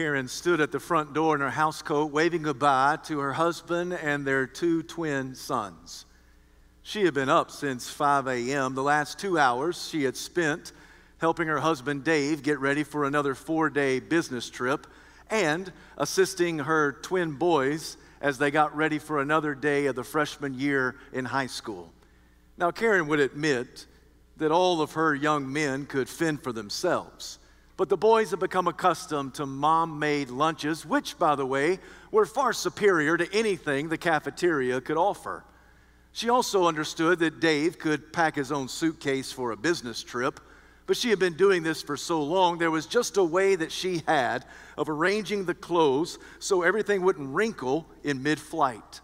Karen stood at the front door in her housecoat, waving goodbye to her husband and their two twin sons. She had been up since 5 a.m. The last two hours she had spent helping her husband Dave get ready for another four day business trip and assisting her twin boys as they got ready for another day of the freshman year in high school. Now, Karen would admit that all of her young men could fend for themselves. But the boys had become accustomed to mom made lunches, which, by the way, were far superior to anything the cafeteria could offer. She also understood that Dave could pack his own suitcase for a business trip, but she had been doing this for so long, there was just a way that she had of arranging the clothes so everything wouldn't wrinkle in mid flight.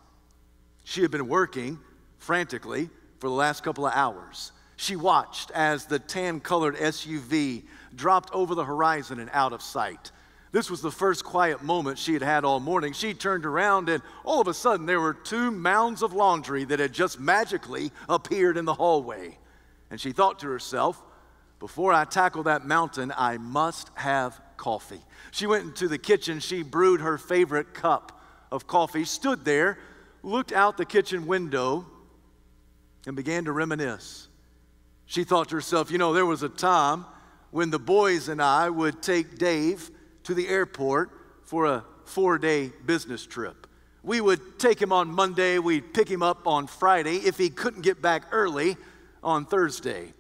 She had been working frantically for the last couple of hours. She watched as the tan colored SUV dropped over the horizon and out of sight. This was the first quiet moment she had had all morning. She turned around, and all of a sudden, there were two mounds of laundry that had just magically appeared in the hallway. And she thought to herself, before I tackle that mountain, I must have coffee. She went into the kitchen. She brewed her favorite cup of coffee, stood there, looked out the kitchen window, and began to reminisce. She thought to herself, you know, there was a time when the boys and I would take Dave to the airport for a four day business trip. We would take him on Monday, we'd pick him up on Friday if he couldn't get back early on Thursday.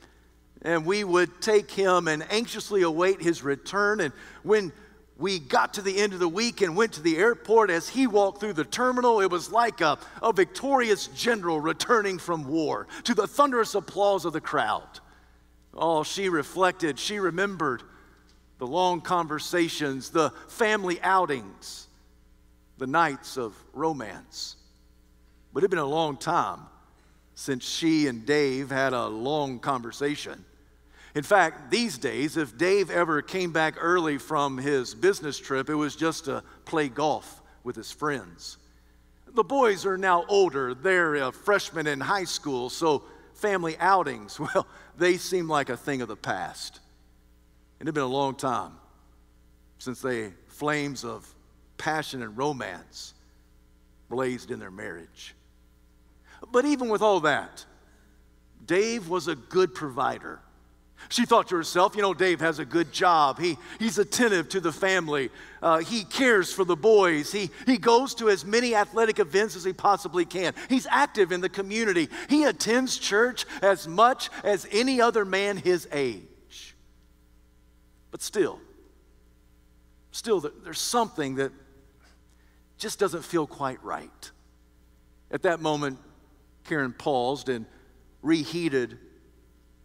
And we would take him and anxiously await his return. And when we got to the end of the week and went to the airport, as he walked through the terminal, it was like a, a victorious general returning from war to the thunderous applause of the crowd. Oh, she reflected, she remembered the long conversations, the family outings, the nights of romance. But it had been a long time since she and Dave had a long conversation. In fact, these days, if Dave ever came back early from his business trip, it was just to play golf with his friends. The boys are now older, they're a freshman in high school, so family outings, well, they seem like a thing of the past. And it had been a long time since the flames of passion and romance blazed in their marriage. But even with all that, Dave was a good provider. She thought to herself, you know, Dave has a good job. He, he's attentive to the family. Uh, he cares for the boys. He, he goes to as many athletic events as he possibly can. He's active in the community. He attends church as much as any other man his age. But still, still, there's something that just doesn't feel quite right. At that moment, Karen paused and reheated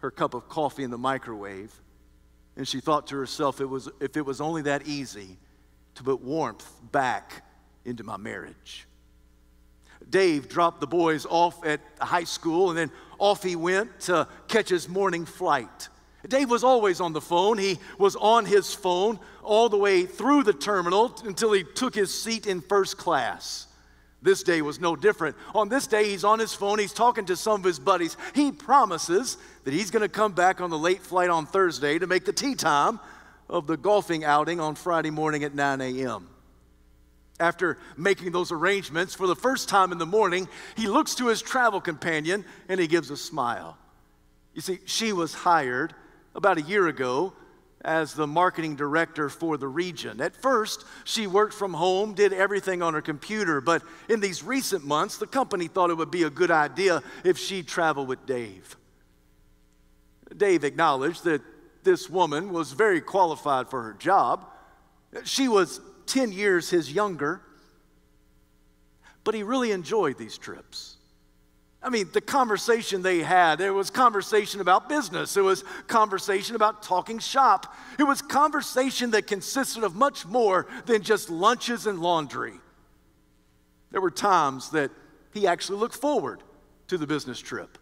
her cup of coffee in the microwave, and she thought to herself, it was, if it was only that easy to put warmth back into my marriage. Dave dropped the boys off at high school, and then off he went to catch his morning flight. Dave was always on the phone. He was on his phone all the way through the terminal until he took his seat in first class. This day was no different. On this day, he's on his phone, he's talking to some of his buddies. He promises that he's going to come back on the late flight on Thursday to make the tee time of the golfing outing on Friday morning at 9 a.m. After making those arrangements for the first time in the morning, he looks to his travel companion and he gives a smile. You see, she was hired about a year ago as the marketing director for the region. At first, she worked from home, did everything on her computer, but in these recent months, the company thought it would be a good idea if she traveled with Dave. Dave acknowledged that this woman was very qualified for her job. She was 10 years his younger, but he really enjoyed these trips. I mean, the conversation they had, there was conversation about business. It was conversation about talking shop. It was conversation that consisted of much more than just lunches and laundry. There were times that he actually looked forward to the business trip.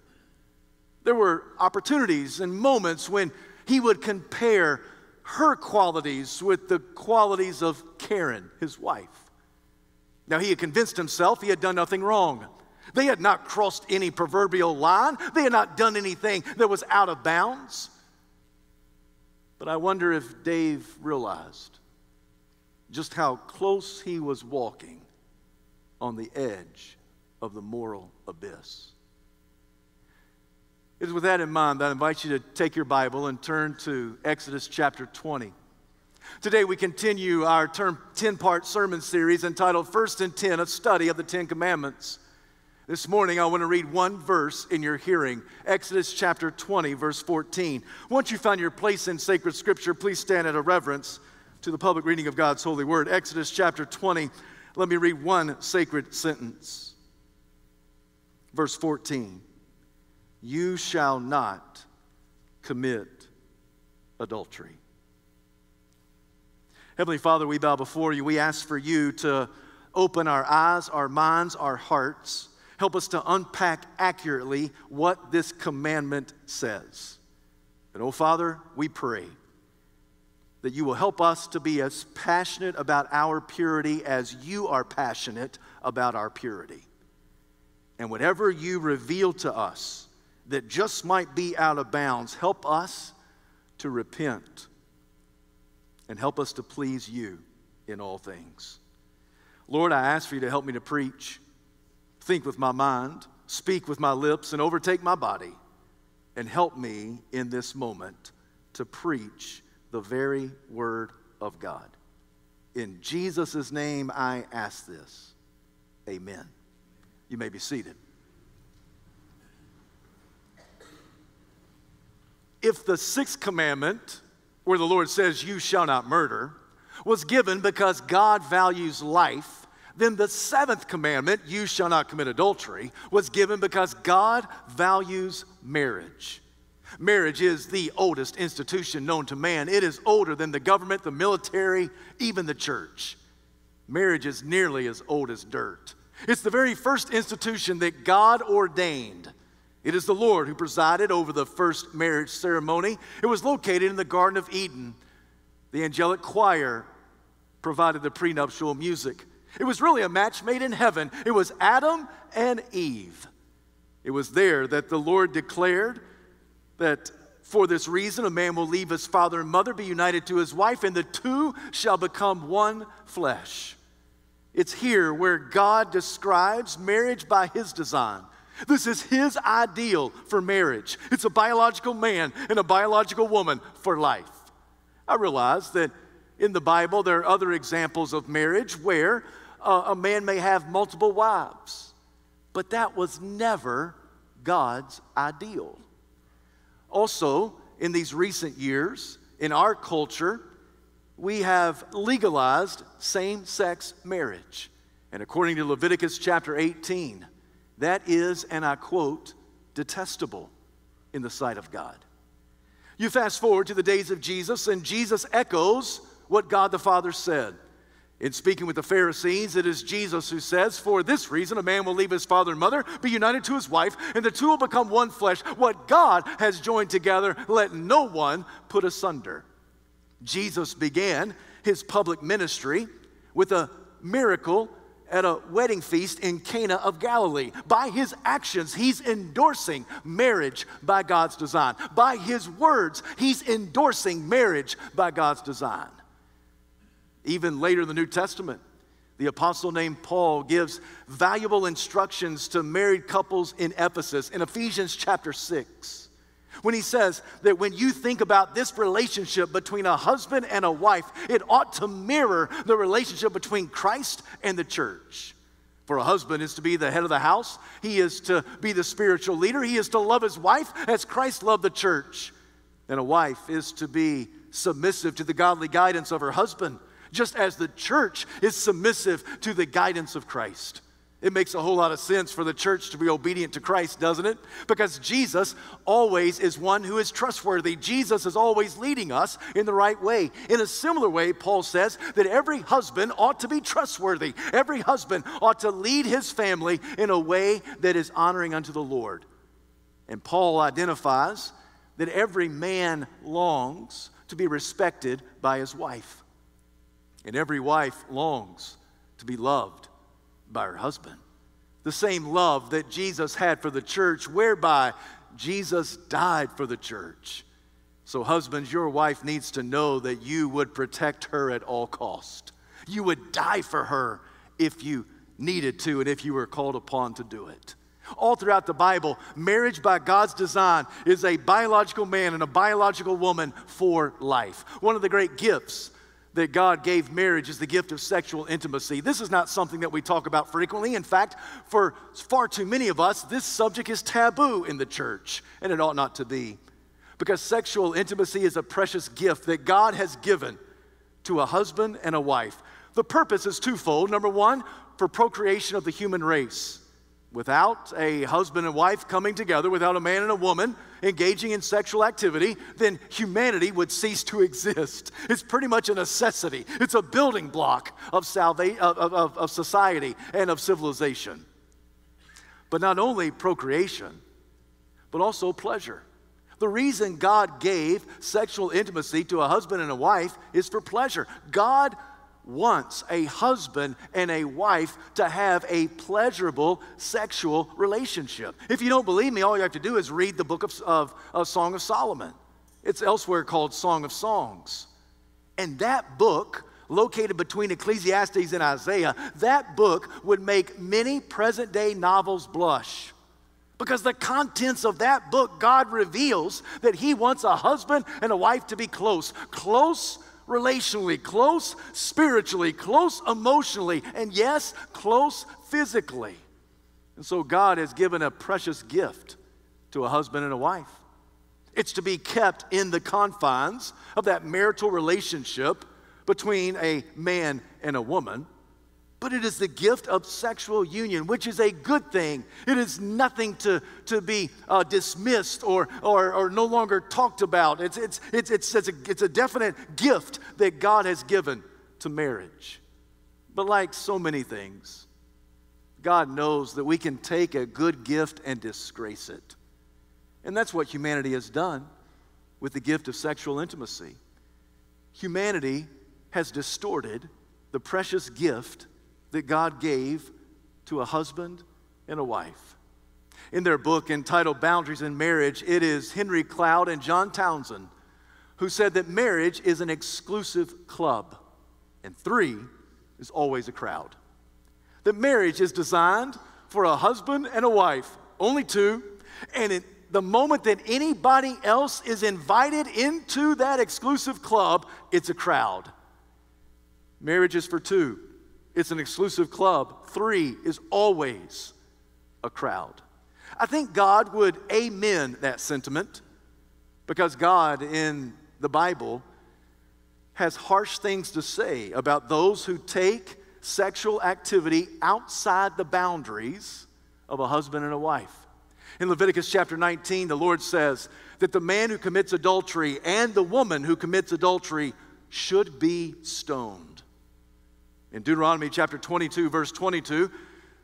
There were opportunities and moments when he would compare her qualities with the qualities of Karen, his wife. Now, he had convinced himself he had done nothing wrong. They had not crossed any proverbial line, they had not done anything that was out of bounds. But I wonder if Dave realized just how close he was walking on the edge of the moral abyss. It is with that in mind that I invite you to take your Bible and turn to Exodus chapter 20. Today we continue our 10 part sermon series entitled First and 10, a study of the Ten Commandments. This morning I want to read one verse in your hearing Exodus chapter 20, verse 14. Once you find your place in sacred scripture, please stand at a reverence to the public reading of God's holy word. Exodus chapter 20, let me read one sacred sentence. Verse 14 You shall not commit adultery. Heavenly Father, we bow before you. We ask for you to open our eyes, our minds, our hearts. Help us to unpack accurately what this commandment says. And oh, Father, we pray that you will help us to be as passionate about our purity as you are passionate about our purity. And whatever you reveal to us that just might be out of bounds, help us to repent and help us to please you in all things. Lord, I ask for you to help me to preach, think with my mind, speak with my lips, and overtake my body, and help me in this moment to preach the very word of God. In Jesus' name, I ask this. Amen. You may be seated. If the sixth commandment where the Lord says, You shall not murder, was given because God values life, then the seventh commandment, You shall not commit adultery, was given because God values marriage. Marriage is the oldest institution known to man. It is older than the government, the military, even the church. Marriage is nearly as old as dirt. It's the very first institution that God ordained it is the Lord who presided over the first marriage ceremony. It was located in the Garden of Eden. The angelic choir provided the prenuptial music. It was really a match made in heaven. It was Adam and Eve. It was there that the Lord declared that for this reason a man will leave his father and mother, be united to his wife, and the two shall become one flesh. It's here where God describes marriage by his design. This is his ideal for marriage. It's a biological man and a biological woman for life. I realize that in the Bible there are other examples of marriage where uh, a man may have multiple wives, but that was never God's ideal. Also, in these recent years, in our culture, we have legalized same sex marriage. And according to Leviticus chapter 18, that is, and I quote, detestable in the sight of God. You fast forward to the days of Jesus, and Jesus echoes what God the Father said. In speaking with the Pharisees, it is Jesus who says, For this reason, a man will leave his father and mother, be united to his wife, and the two will become one flesh. What God has joined together, let no one put asunder. Jesus began his public ministry with a miracle at a wedding feast in Cana of Galilee. By his actions, he's endorsing marriage by God's design. By his words, he's endorsing marriage by God's design. Even later in the New Testament, the apostle named Paul gives valuable instructions to married couples in Ephesus in Ephesians chapter 6 when he says that when you think about this relationship between a husband and a wife, it ought to mirror the relationship between Christ and the church. For a husband is to be the head of the house, he is to be the spiritual leader, he is to love his wife as Christ loved the church. And a wife is to be submissive to the godly guidance of her husband, just as the church is submissive to the guidance of Christ. It makes a whole lot of sense for the church to be obedient to Christ, doesn't it? Because Jesus always is one who is trustworthy. Jesus is always leading us in the right way. In a similar way, Paul says that every husband ought to be trustworthy. Every husband ought to lead his family in a way that is honoring unto the Lord. And Paul identifies that every man longs to be respected by his wife, and every wife longs to be loved by her husband. The same love that Jesus had for the church, whereby Jesus died for the church. So, husbands, your wife needs to know that you would protect her at all cost. You would die for her if you needed to and if you were called upon to do it. All throughout the Bible, marriage by God's design is a biological man and a biological woman for life. One of the great gifts that God gave marriage is the gift of sexual intimacy. This is not something that we talk about frequently. In fact, for far too many of us, this subject is taboo in the church, and it ought not to be. Because sexual intimacy is a precious gift that God has given to a husband and a wife. The purpose is twofold. Number one, for procreation of the human race. Without a husband and wife coming together, without a man and a woman engaging in sexual activity, then humanity would cease to exist. It's pretty much a necessity, it's a building block of, salva- of, of, of society and of civilization. But not only procreation, but also pleasure. The reason God gave sexual intimacy to a husband and a wife is for pleasure. God wants a husband and a wife to have a pleasurable sexual relationship. If you don't believe me, all you have to do is read the book of, of, of Song of Solomon. It's elsewhere called Song of Songs. And that book, located between Ecclesiastes and Isaiah, that book would make many present day novels blush. Because the contents of that book, God reveals that He wants a husband and a wife to be close, close relationally, close spiritually, close emotionally, and yes, close physically. And so God has given a precious gift to a husband and a wife. It's to be kept in the confines of that marital relationship between a man and a woman but it is the gift of sexual union, which is a good thing. It is nothing to, to be uh, dismissed or, or, or no longer talked about. It's, it's, it's, it's, it's, a, it's a definite gift that God has given to marriage. But like so many things, God knows that we can take a good gift and disgrace it. And that's what humanity has done with the gift of sexual intimacy. Humanity has distorted the precious gift that God gave to a husband and a wife. In their book entitled Boundaries in Marriage, it is Henry Cloud and John Townsend who said that marriage is an exclusive club and three is always a crowd. That marriage is designed for a husband and a wife, only two, and in the moment that anybody else is invited into that exclusive club, it's a crowd. Marriage is for two, it's an exclusive club. Three is always a crowd. I think God would amen that sentiment because God in the Bible has harsh things to say about those who take sexual activity outside the boundaries of a husband and a wife. In Leviticus chapter 19, the Lord says that the man who commits adultery and the woman who commits adultery should be stoned. In Deuteronomy chapter 22, verse 22,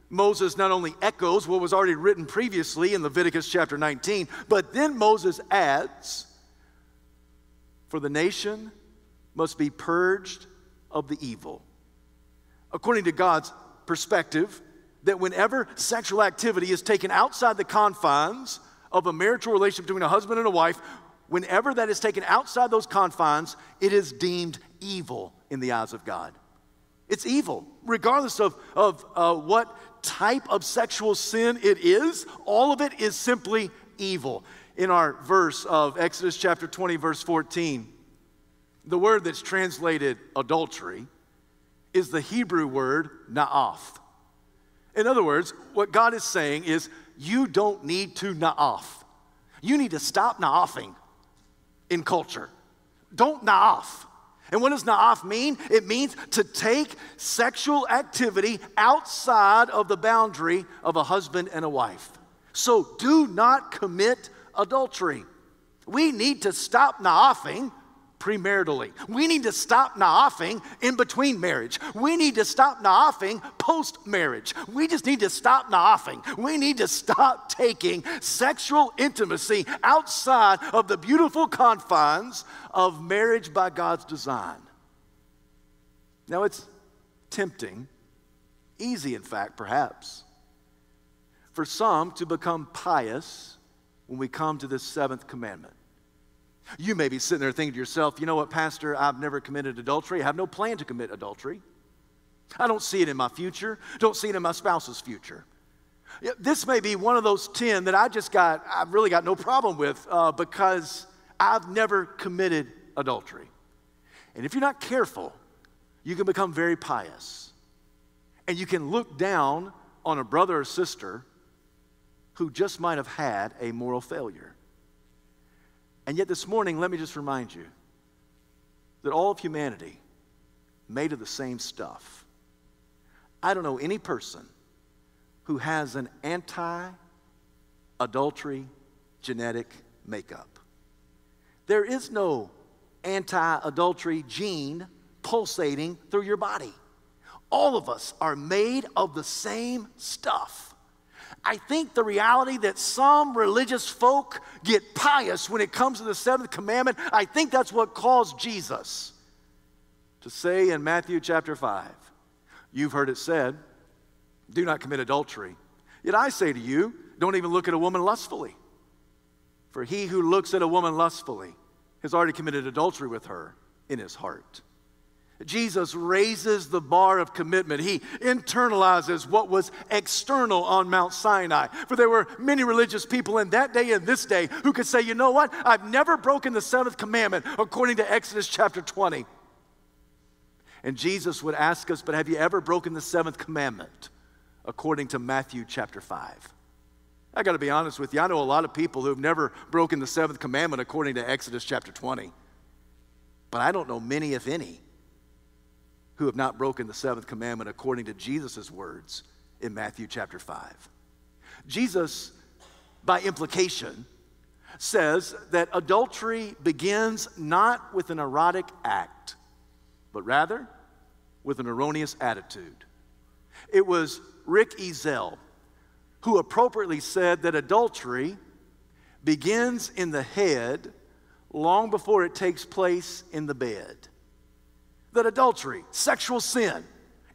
Moses not only echoes what was already written previously in Leviticus chapter 19, but then Moses adds, For the nation must be purged of the evil. According to God's perspective, that whenever sexual activity is taken outside the confines of a marital relationship between a husband and a wife, whenever that is taken outside those confines, it is deemed evil in the eyes of God. It's evil, regardless of, of uh, what type of sexual sin it is, all of it is simply evil. In our verse of Exodus chapter 20, verse 14, the word that's translated adultery is the Hebrew word na'af. In other words, what God is saying is, you don't need to na'af. You need to stop na'afing in culture. Don't na'af. And what does na'af mean? It means to take sexual activity outside of the boundary of a husband and a wife. So do not commit adultery. We need to stop na'afing premaritally. We need to stop na'afing in between marriage. We need to stop na'afing post marriage. We just need to stop na'afing. We need to stop taking sexual intimacy outside of the beautiful confines of marriage by God's design. Now, it's tempting, easy in fact, perhaps, for some to become pious when we come to this seventh commandment. You may be sitting there thinking to yourself, you know what, Pastor, I've never committed adultery. I have no plan to commit adultery. I don't see it in my future, don't see it in my spouse's future. This may be one of those 10 that I just got, I've really got no problem with uh, because I've never committed adultery. And if you're not careful, you can become very pious. And you can look down on a brother or sister who just might have had a moral failure. And yet, this morning, let me just remind you that all of humanity made of the same stuff. I don't know any person who has an anti adultery genetic makeup. There is no anti adultery gene pulsating through your body. All of us are made of the same stuff. I think the reality that some religious folk get pious when it comes to the seventh commandment, I think that's what caused Jesus to say in Matthew chapter 5, You've heard it said, do not commit adultery. Yet I say to you, don't even look at a woman lustfully. For he who looks at a woman lustfully has already committed adultery with her in his heart. Jesus raises the bar of commitment. He internalizes what was external on Mount Sinai. For there were many religious people in that day and this day who could say, you know what? I've never broken the seventh commandment according to Exodus chapter 20. And Jesus would ask us, but have you ever broken the seventh commandment according to Matthew chapter 5? I got to be honest with you. I know a lot of people who have never broken the seventh commandment according to Exodus chapter 20. But I don't know many, if any, who have not broken the seventh commandment according to Jesus' words in Matthew chapter 5. Jesus, by implication, says that adultery begins not with an erotic act, but rather with an erroneous attitude. It was Rick Ezell who appropriately said that adultery begins in the head long before it takes place in the bed that adultery, sexual sin,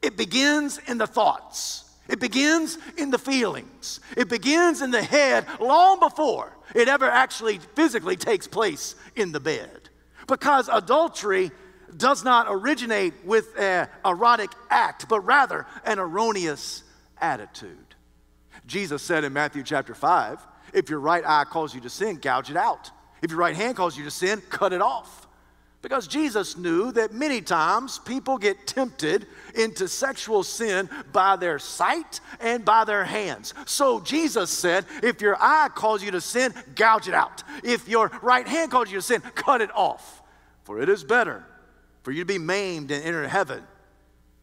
it begins in the thoughts. It begins in the feelings. It begins in the head long before it ever actually physically takes place in the bed. Because adultery does not originate with an erotic act, but rather an erroneous attitude. Jesus said in Matthew chapter 5 if your right eye calls you to sin, gouge it out. If your right hand calls you to sin, cut it off. Because Jesus knew that many times people get tempted into sexual sin by their sight and by their hands. So Jesus said, if your eye calls you to sin, gouge it out. If your right hand calls you to sin, cut it off. For it is better for you to be maimed and enter heaven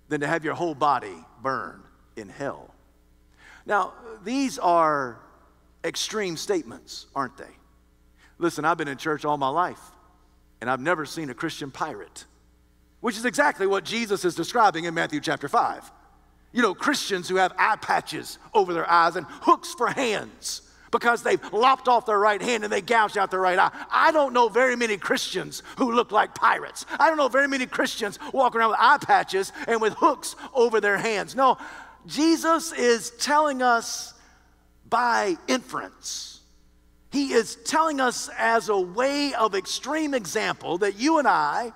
than to have your whole body burn in hell. Now, these are extreme statements, aren't they? Listen, I've been in church all my life and I've never seen a Christian pirate, which is exactly what Jesus is describing in Matthew chapter 5. You know, Christians who have eye patches over their eyes and hooks for hands because they've lopped off their right hand and they gouged out their right eye. I don't know very many Christians who look like pirates. I don't know very many Christians walking around with eye patches and with hooks over their hands. No, Jesus is telling us by inference he is telling us as a way of extreme example that you and I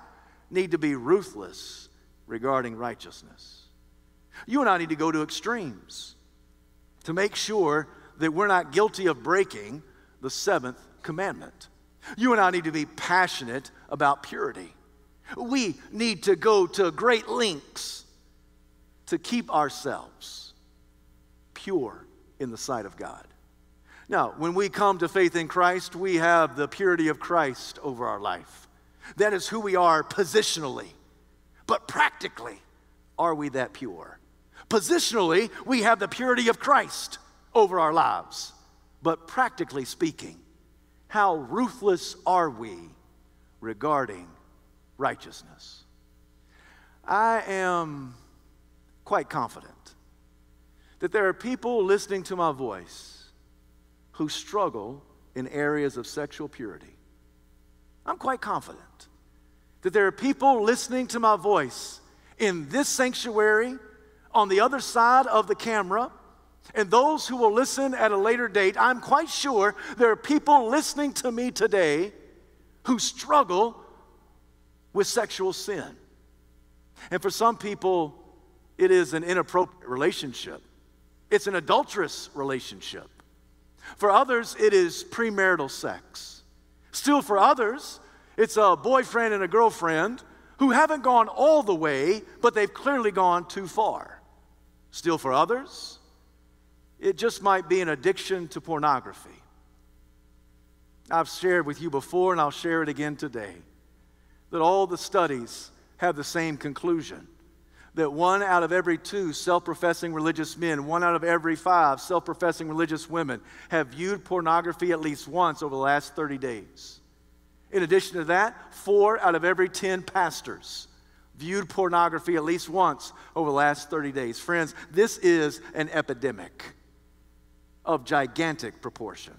need to be ruthless regarding righteousness. You and I need to go to extremes to make sure that we're not guilty of breaking the seventh commandment. You and I need to be passionate about purity. We need to go to great lengths to keep ourselves pure in the sight of God. Now, when we come to faith in Christ, we have the purity of Christ over our life. That is who we are positionally. But practically, are we that pure? Positionally, we have the purity of Christ over our lives. But practically speaking, how ruthless are we regarding righteousness? I am quite confident that there are people listening to my voice who struggle in areas of sexual purity. I'm quite confident that there are people listening to my voice in this sanctuary, on the other side of the camera, and those who will listen at a later date. I'm quite sure there are people listening to me today who struggle with sexual sin. And for some people, it is an inappropriate relationship, it's an adulterous relationship. For others, it is premarital sex. Still, for others, it's a boyfriend and a girlfriend who haven't gone all the way, but they've clearly gone too far. Still, for others, it just might be an addiction to pornography. I've shared with you before, and I'll share it again today, that all the studies have the same conclusion that one out of every two self professing religious men, one out of every five self professing religious women have viewed pornography at least once over the last 30 days. In addition to that, four out of every 10 pastors viewed pornography at least once over the last 30 days. Friends, this is an epidemic of gigantic proportion.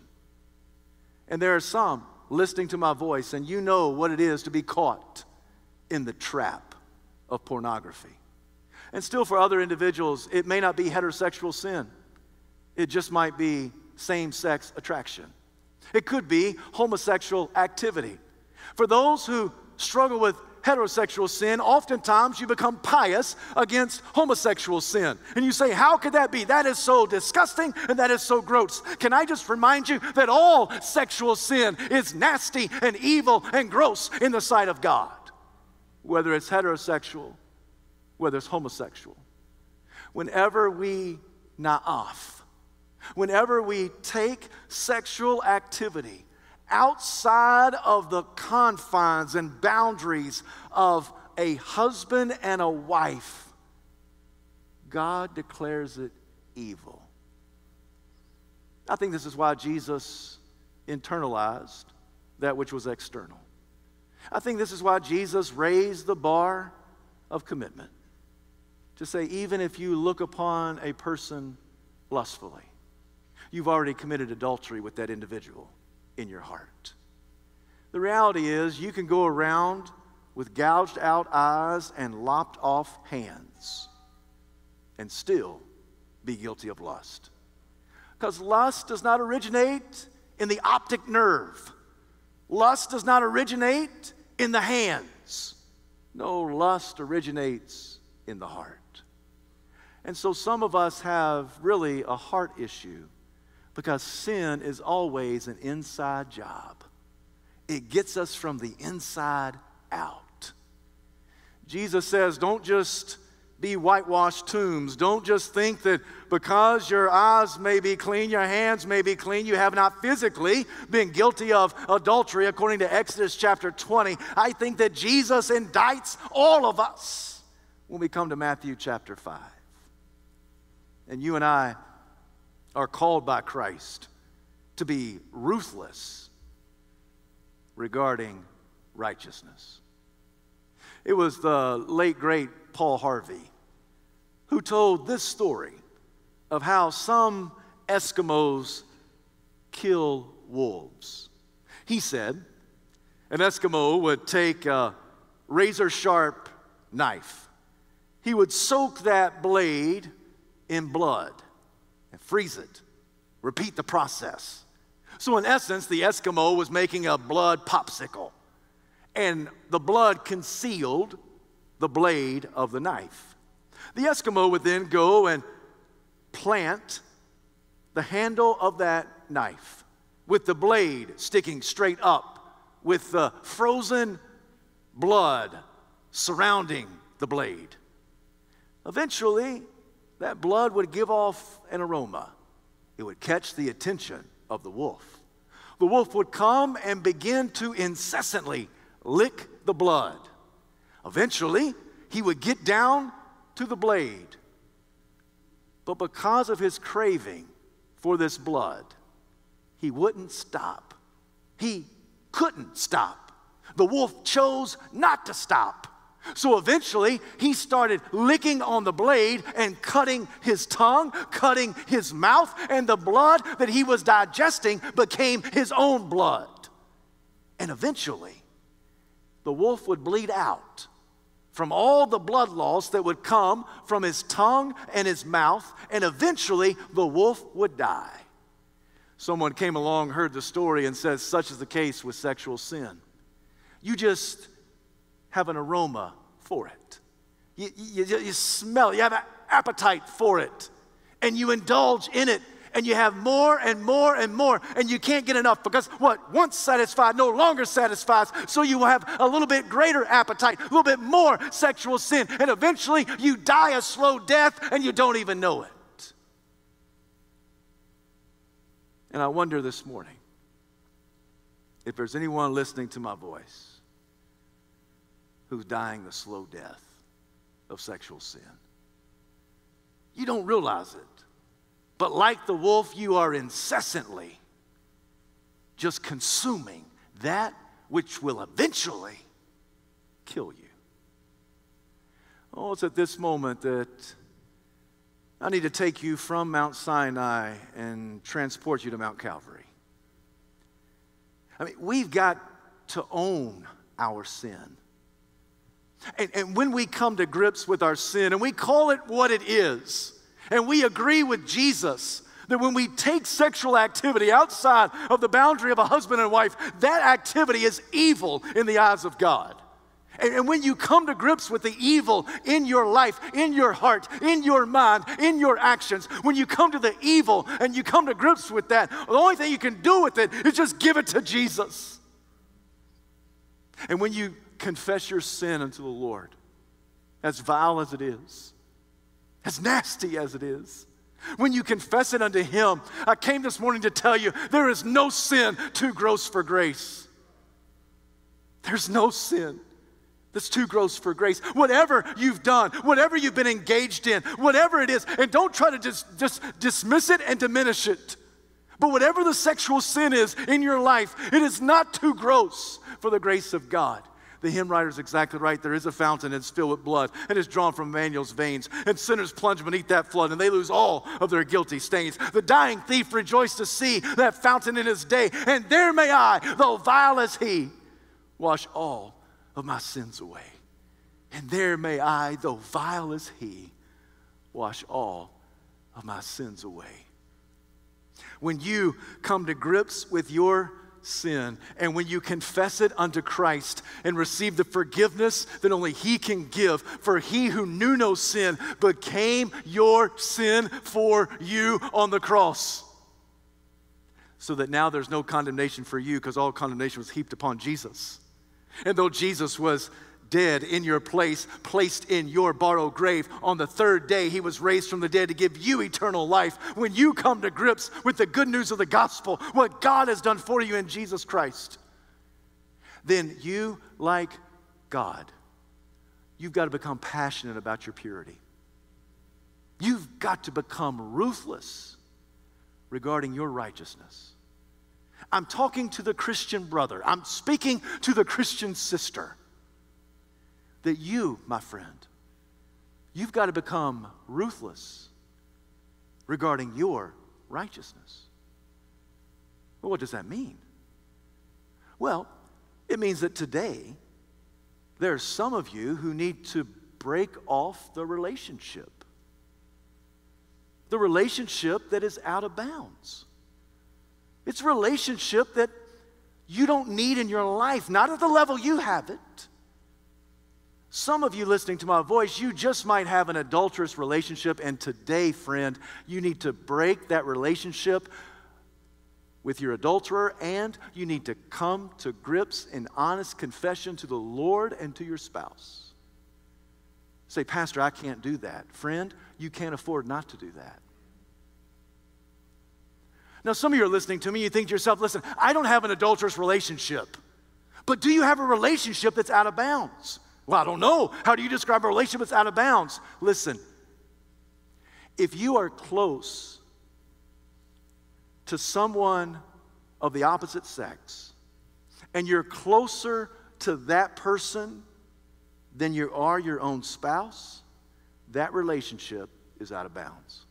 And there are some listening to my voice, and you know what it is to be caught in the trap of pornography. And still, for other individuals, it may not be heterosexual sin, it just might be same sex attraction. It could be homosexual activity. For those who struggle with heterosexual sin, oftentimes you become pious against homosexual sin. And you say, How could that be? That is so disgusting and that is so gross. Can I just remind you that all sexual sin is nasty and evil and gross in the sight of God, whether it's heterosexual, whether it's homosexual. Whenever we na'af, whenever we take sexual activity outside of the confines and boundaries of a husband and a wife, God declares it evil. I think this is why Jesus internalized that which was external. I think this is why Jesus raised the bar of commitment to say, even if you look upon a person lustfully, you've already committed adultery with that individual in your heart. The reality is, you can go around with gouged out eyes and lopped off hands and still be guilty of lust. Because lust does not originate in the optic nerve, lust does not originate in the hands. No, lust originates in the heart. And so some of us have really a heart issue because sin is always an inside job. It gets us from the inside out. Jesus says, don't just be whitewashed tombs. Don't just think that because your eyes may be clean, your hands may be clean, you have not physically been guilty of adultery, according to Exodus chapter 20. I think that Jesus indicts all of us when we come to Matthew chapter 5. And you and I are called by Christ to be ruthless regarding righteousness. It was the late, great Paul Harvey who told this story of how some Eskimos kill wolves. He said an Eskimo would take a razor sharp knife, he would soak that blade in blood and freeze it. Repeat the process. So, in essence, the Eskimo was making a blood popsicle, and the blood concealed the blade of the knife. The Eskimo would then go and plant the handle of that knife with the blade sticking straight up, with the frozen blood surrounding the blade. Eventually, that blood would give off an aroma. It would catch the attention of the wolf. The wolf would come and begin to incessantly lick the blood. Eventually, he would get down to the blade. But because of his craving for this blood, he wouldn't stop. He couldn't stop. The wolf chose not to stop. So eventually, he started licking on the blade and cutting his tongue, cutting his mouth, and the blood that he was digesting became his own blood. And eventually, the wolf would bleed out from all the blood loss that would come from his tongue and his mouth, and eventually the wolf would die. Someone came along, heard the story, and says, Such is the case with sexual sin. You just have an aroma for it. You, you, you smell you have an appetite for it, and you indulge in it and you have more and more and more, and you can't get enough because what once satisfied no longer satisfies. So you will have a little bit greater appetite, a little bit more sexual sin, and eventually you die a slow death and you don't even know it. And I wonder this morning if there's anyone listening to my voice who's dying the slow death of sexual sin. You don't realize it. But like the wolf, you are incessantly just consuming that which will eventually kill you. Oh, it's at this moment that I need to take you from Mount Sinai and transport you to Mount Calvary. I mean, we've got to own our sin. And, and when we come to grips with our sin and we call it what it is, and we agree with Jesus that when we take sexual activity outside of the boundary of a husband and wife, that activity is evil in the eyes of God. And, and when you come to grips with the evil in your life, in your heart, in your mind, in your actions, when you come to the evil and you come to grips with that, the only thing you can do with it is just give it to Jesus. And when you confess your sin unto the Lord, as vile as it is, as nasty as it is. When you confess it unto Him, I came this morning to tell you there is no sin too gross for grace. There's no sin that's too gross for grace. Whatever you've done, whatever you've been engaged in, whatever it is, and don't try to just, just dismiss it and diminish it. But whatever the sexual sin is in your life, it is not too gross for the grace of God. The hymn writer is exactly right. There is a fountain, it's filled with blood, and it's drawn from Emmanuel's veins. And sinners plunge beneath that flood, and they lose all of their guilty stains. The dying thief rejoiced to see that fountain in his day, and there may I, though vile as he, wash all of my sins away. And there may I, though vile as he, wash all of my sins away. When you come to grips with your sin. And when you confess it unto Christ and receive the forgiveness that only He can give, for He who knew no sin became your sin for you on the cross. So that now there's no condemnation for you because all condemnation was heaped upon Jesus. And though Jesus was dead in your place, placed in your borrowed grave. On the third day, he was raised from the dead to give you eternal life. When you come to grips with the good news of the gospel, what God has done for you in Jesus Christ, then you, like God, you've got to become passionate about your purity. You've got to become ruthless regarding your righteousness. I'm talking to the Christian brother. I'm speaking to the Christian sister that you, my friend, you've got to become ruthless regarding your righteousness. Well, what does that mean? Well, it means that today there are some of you who need to break off the relationship. The relationship that is out of bounds. It's a relationship that you don't need in your life, not at the level you have it. Some of you listening to my voice, you just might have an adulterous relationship, and today, friend, you need to break that relationship with your adulterer, and you need to come to grips in honest confession to the Lord and to your spouse. Say, Pastor, I can't do that. Friend, you can't afford not to do that. Now, some of you are listening to me, you think to yourself, listen, I don't have an adulterous relationship, but do you have a relationship that's out of bounds? Well, I don't know. How do you describe a relationship that's out of bounds? Listen, if you are close to someone of the opposite sex and you're closer to that person than you are your own spouse, that relationship is out of bounds.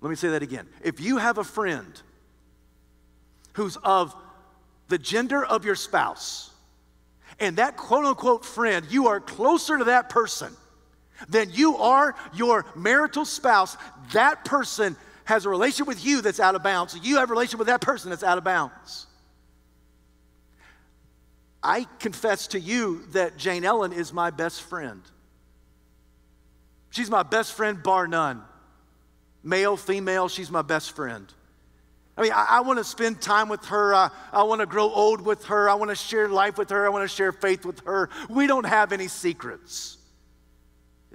Let me say that again. If you have a friend who's of the gender of your spouse, and that quote unquote friend, you are closer to that person than you are your marital spouse. That person has a relationship with you that's out of bounds. You have a relationship with that person that's out of bounds. I confess to you that Jane Ellen is my best friend. She's my best friend, bar none. Male, female, she's my best friend. I mean, I, I want to spend time with her. I, I want to grow old with her. I want to share life with her. I want to share faith with her. We don't have any secrets.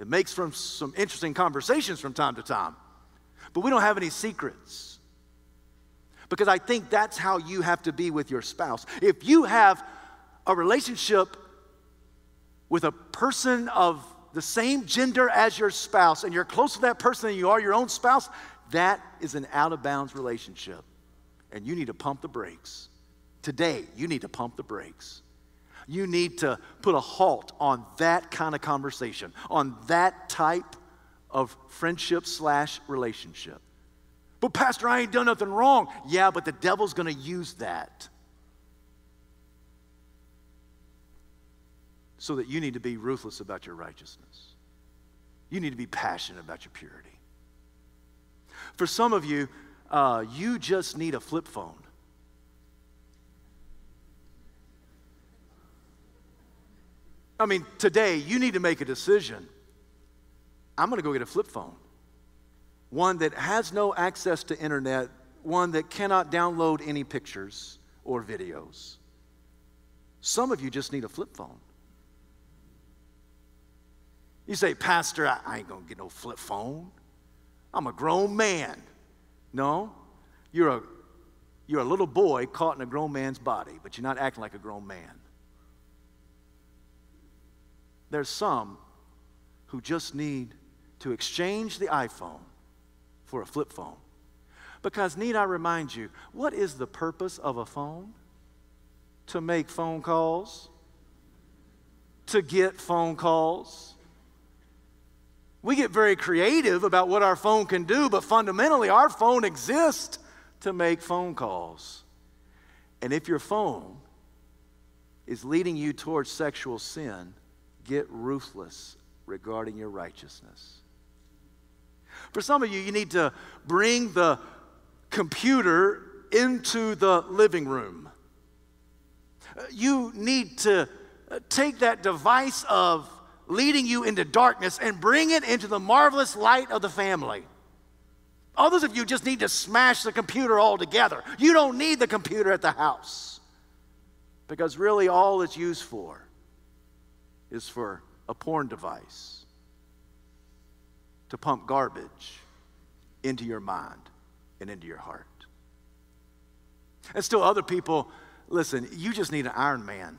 It makes for some interesting conversations from time to time, but we don't have any secrets. Because I think that's how you have to be with your spouse. If you have a relationship with a person of the same gender as your spouse and you're closer to that person than you are your own spouse, that is an out of bounds relationship. And you need to pump the brakes. Today, you need to pump the brakes. You need to put a halt on that kind of conversation, on that type of friendship slash relationship. But, Pastor, I ain't done nothing wrong. Yeah, but the devil's gonna use that so that you need to be ruthless about your righteousness. You need to be passionate about your purity. For some of you, uh, you just need a flip phone. I mean, today you need to make a decision. I'm going to go get a flip phone. One that has no access to internet, one that cannot download any pictures or videos. Some of you just need a flip phone. You say, Pastor, I, ain't going to get no flip phone. I'm a grown man. No, you're a, you're a little boy caught in a grown man's body, but you're not acting like a grown man. There's some who just need to exchange the iPhone for a flip phone. Because, need I remind you, what is the purpose of a phone? To make phone calls, to get phone calls, we get very creative about what our phone can do, but fundamentally, our phone exists to make phone calls. And if your phone is leading you towards sexual sin, get ruthless regarding your righteousness. For some of you, you need to bring the computer into the living room. You need to uh, take that device of leading you into darkness and bring it into the marvelous light of the family. Others of you just need to smash the computer altogether. You don't need the computer at the house because really all it's used for is for a porn device to pump garbage into your mind and into your heart. And still, other people, listen, you just need an iron man.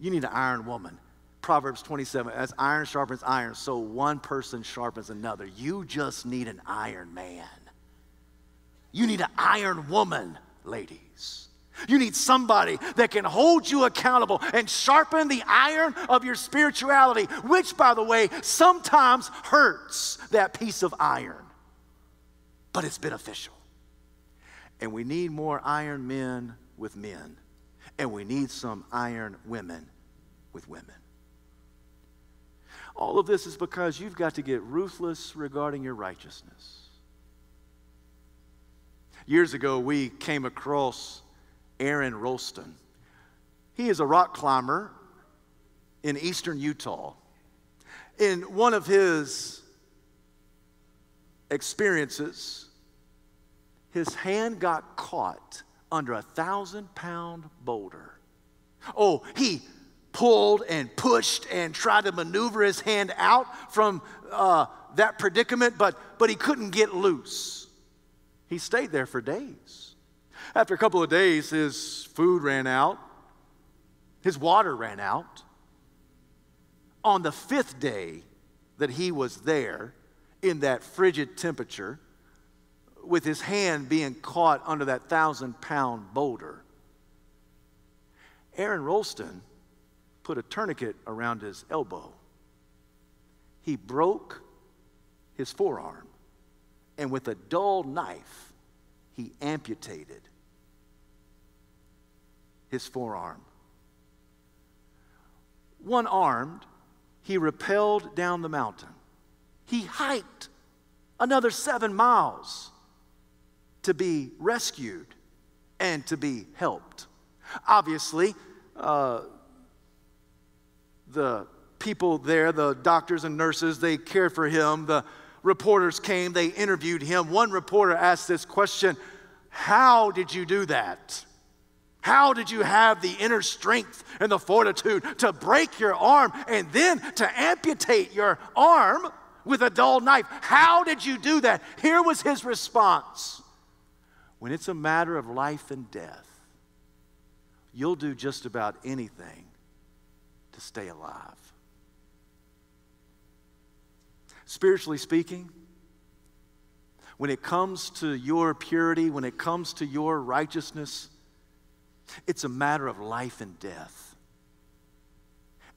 You need an iron woman. Proverbs 27 as iron sharpens iron, so one person sharpens another. You just need an iron man. You need an iron woman, ladies. You need somebody that can hold you accountable and sharpen the iron of your spirituality, which, by the way, sometimes hurts that piece of iron, but it's beneficial. And we need more iron men with men, and we need some iron women with women. All of this is because you've got to get ruthless regarding your righteousness. Years ago, we came across Aron Ralston. He is a rock climber in eastern Utah. In one of his experiences, his hand got caught under a thousand pound boulder. Oh, he pulled and pushed and tried to maneuver his hand out from uh, that predicament, but, but he couldn't get loose. He stayed there for days. After a couple of days, his food ran out, his water ran out. On the fifth day that he was there in that frigid temperature, with his hand being caught under that thousand pound boulder, Aron Ralston put a tourniquet around his elbow. He broke his forearm, and with a dull knife, he amputated his forearm. One armed, he rappelled down the mountain. He hiked another seven miles to be rescued and to be helped. Obviously, uh, the people there, the doctors and nurses, they cared for him. The reporters came, they interviewed him. One reporter asked this question How did you do that? How did you have the inner strength and the fortitude to break your arm and then to amputate your arm with a dull knife? How did you do that? Here was his response When it's a matter of life and death, you'll do just about anything to stay alive. Spiritually speaking, when it comes to your purity, when it comes to your righteousness, it's a matter of life and death.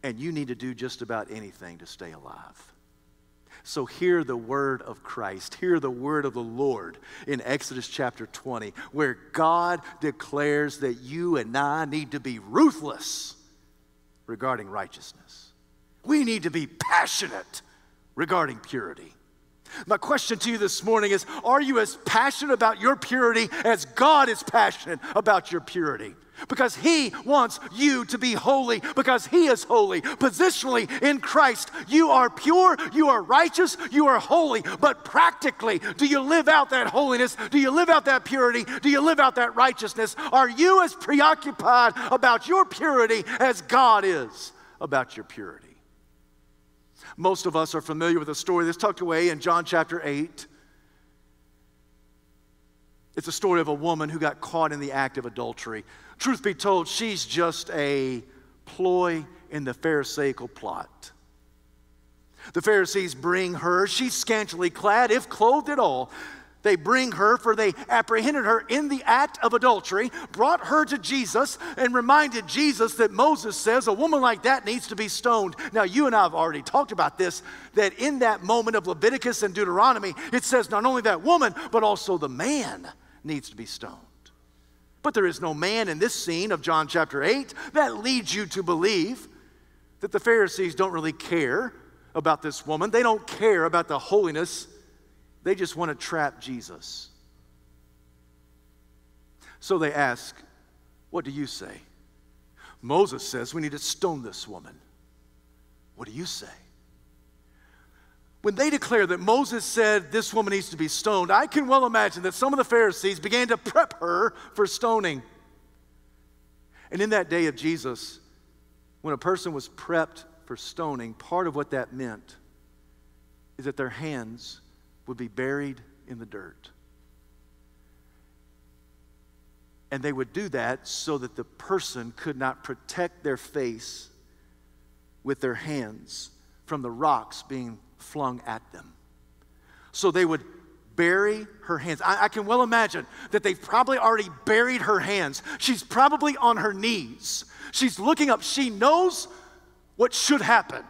And you need to do just about anything to stay alive. So, hear the word of Christ, hear the word of the Lord in Exodus chapter 20, where God declares that you and I need to be ruthless regarding righteousness. We need to be passionate regarding purity. My question to you this morning is Are you as passionate about your purity as God is passionate about your purity? Because He wants you to be holy, because He is holy. Positionally in Christ, you are pure, you are righteous, you are holy. But practically, do you live out that holiness? Do you live out that purity? Do you live out that righteousness? Are you as preoccupied about your purity as God is about your purity? Most of us are familiar with a story that's tucked away in John chapter 8. It's a story of a woman who got caught in the act of adultery. Truth be told, she's just a ploy in the Pharisaical plot. The Pharisees bring her, she's scantily clad, if clothed at all. They bring her, for they apprehended her in the act of adultery, brought her to Jesus, and reminded Jesus that Moses says a woman like that needs to be stoned. Now, you and I have already talked about this, that in that moment of Leviticus and Deuteronomy, it says not only that woman, but also the man needs to be stoned. But there is no man in this scene of John chapter 8 that leads you to believe that the Pharisees don't really care about this woman. They don't care about the holiness they just want to trap Jesus. So they ask, What do you say? Moses says we need to stone this woman. What do you say? When they declare that Moses said this woman needs to be stoned, I can well imagine that some of the Pharisees began to prep her for stoning. And in that day of Jesus, when a person was prepped for stoning, part of what that meant is that their hands would be buried in the dirt. And they would do that so that the person could not protect their face with their hands from the rocks being flung at them. So they would bury her hands. I, I, can well imagine that they've probably already buried her hands. She's probably on her knees. She's looking up. She knows what should happen.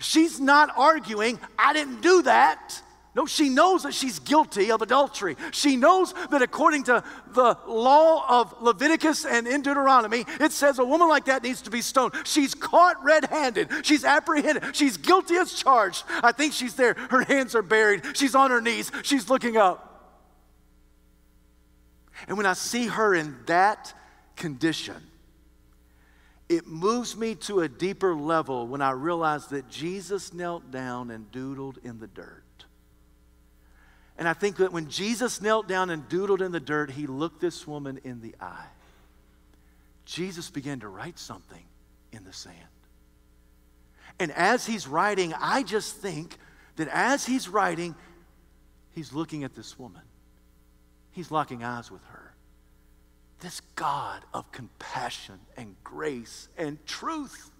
She's not arguing, I didn't do that. No, she knows that she's guilty of adultery. She knows that according to the law of Leviticus and in Deuteronomy, it says a woman like that needs to be stoned. She's caught red handed. She's apprehended. She's guilty as charged. I think she's there. Her hands are buried. She's on her knees. She's looking up. And when I see her in that condition, it moves me to a deeper level when I realize that Jesus knelt down and doodled in the dirt. And I think that when Jesus knelt down and doodled in the dirt, he looked this woman in the eye. Jesus began to write something in the sand. And as he's writing, I just think that as he's writing, he's looking at this woman. He's locking eyes with her. This God of compassion and grace and truth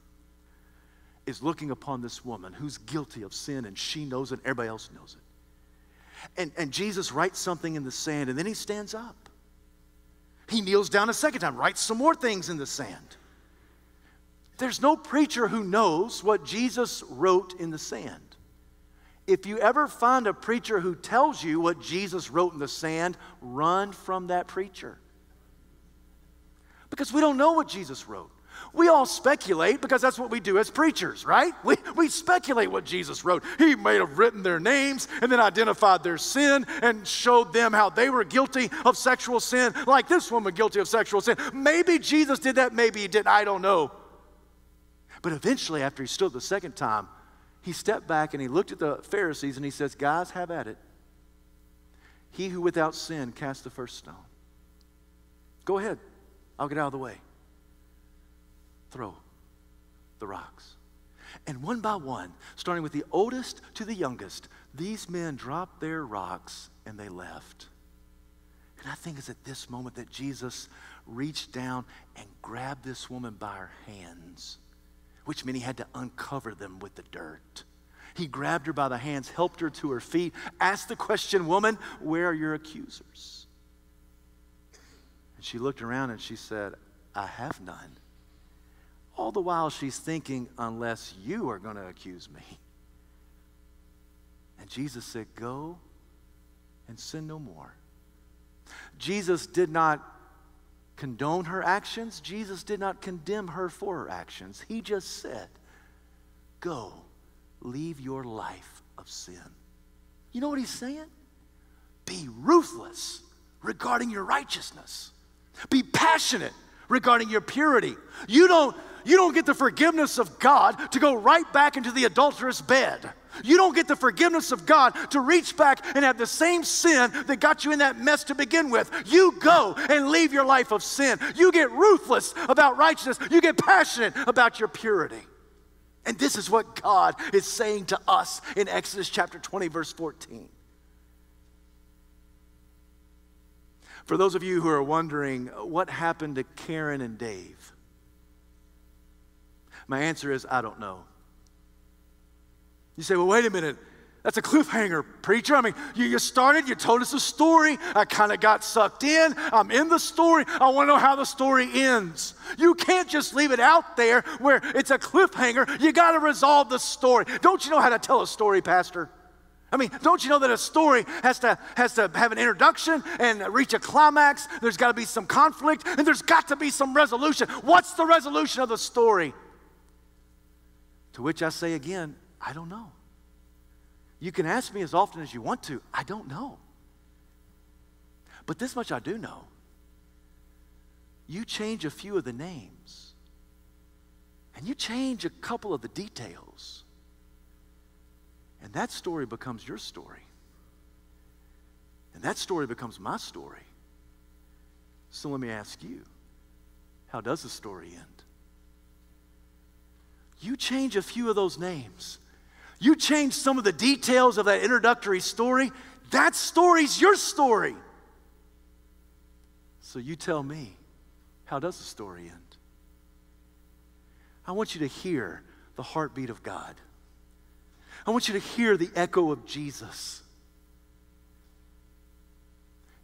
is looking upon this woman who's guilty of sin and she knows it, and everybody else knows it. And, and Jesus writes something in the sand, and then he stands up. He kneels down a second time, writes some more things in the sand. There's no preacher who knows what Jesus wrote in the sand. If you ever find a preacher who tells you what Jesus wrote in the sand, run from that preacher. Because we don't know what Jesus wrote. We all speculate because that's what we do as preachers, right? We, we speculate what Jesus wrote. He may have written their names and then identified their sin and showed them how they were guilty of sexual sin, like this woman guilty of sexual sin. Maybe Jesus did that, maybe he didn't. I don't know. But eventually, after he stood the second time, he stepped back and he looked at the Pharisees and he says, Guys, have at it. He who without sin cast the first stone. Go ahead, I'll get out of the way throw the rocks. And one by one, starting with the oldest to the youngest, these men dropped their rocks and they left. And I think it's at this moment that Jesus reached down and grabbed this woman by her hands, which meant he had to uncover them with the dirt. He grabbed her by the hands, helped her to her feet, asked the question, Woman, where are your accusers? And she looked around and she said, I have none. All the while she's thinking, unless you are going to accuse me. And Jesus said, Go and sin no more. Jesus did not condone her actions, Jesus did not condemn her for her actions. He just said, Go, leave your life of sin. You know what he's saying? Be ruthless regarding your righteousness. Be passionate regarding your purity. You don't you don't get the forgiveness of God to go right back into the adulterous bed. You don't get the forgiveness of God to reach back and have the same sin that got you in that mess to begin with. You go and leave your life of sin. You get ruthless about righteousness. You get passionate about your purity. And this is what God is saying to us in Exodus chapter 20, verse 14. For those of you who are wondering what happened to Karen and Dave, my answer is, I don't know. You say, well, wait a minute. That's a cliffhanger, preacher. I mean, you, you started, you told us a story. I kind of got sucked in. I'm in the story. I want to know how the story ends. You can't just leave it out there where it's a cliffhanger. You got to resolve the story. Don't you know how to tell a story, Pastor? I mean, don't you know that a story has to, has to have an introduction and reach a climax? There's got to be some conflict and there's got to be some resolution. What's the resolution of the story? To which I say again, I don't know. You can ask me as often as you want to, I don't know. But this much I do know. You change a few of the names, and you change a couple of the details, and that story becomes your story. And that story becomes my story. So let me ask you how does the story end? You change a few of those names. You change some of the details of that introductory story. That story's your story. So you tell me, how does the story end? I want you to hear the heartbeat of God. I want you to hear the echo of Jesus.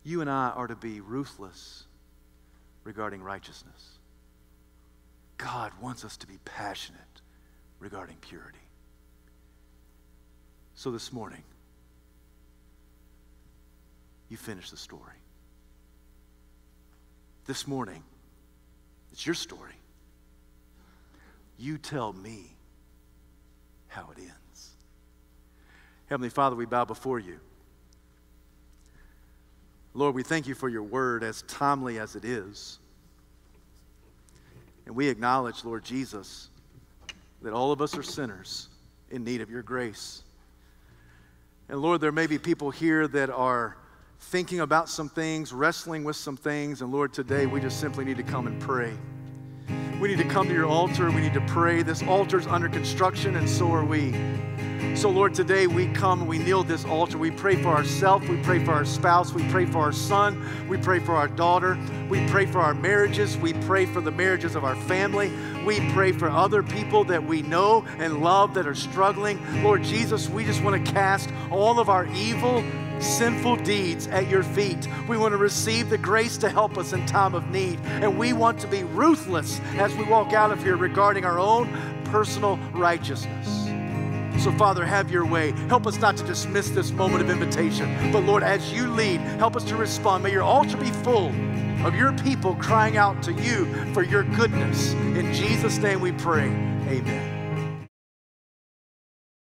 You and I are to be ruthless regarding righteousness. God wants us to be passionate regarding purity. So this morning, you finish the story. This morning, it's your story. You tell me how it ends. Heavenly Father, we bow before you. Lord, we thank you for your word, as timely as it is. And we acknowledge, Lord Jesus, that all of us are sinners in need of your grace. And Lord, there may be people here that are thinking about some things, wrestling with some things, and Lord, today we just simply need to come and pray. We need to come to your altar. We need to pray. This altar's under construction, and so are we. So, Lord, today we come we kneel at this altar. We pray for ourselves. We pray for our spouse. We pray for our son. We pray for our daughter. We pray for our marriages. We pray for the marriages of our family. We pray for other people that we know and love that are struggling. Lord Jesus, we just want to cast all of our evil, sinful deeds at your feet. We want to receive the grace to help us in time of need. And we want to be ruthless as we walk out of here regarding our own personal righteousness. So, Father, have your way. Help us not to dismiss this moment of invitation. But, Lord, as you lead, help us to respond. May your altar be full of your people crying out to you for your goodness. In Jesus' name we pray. Amen.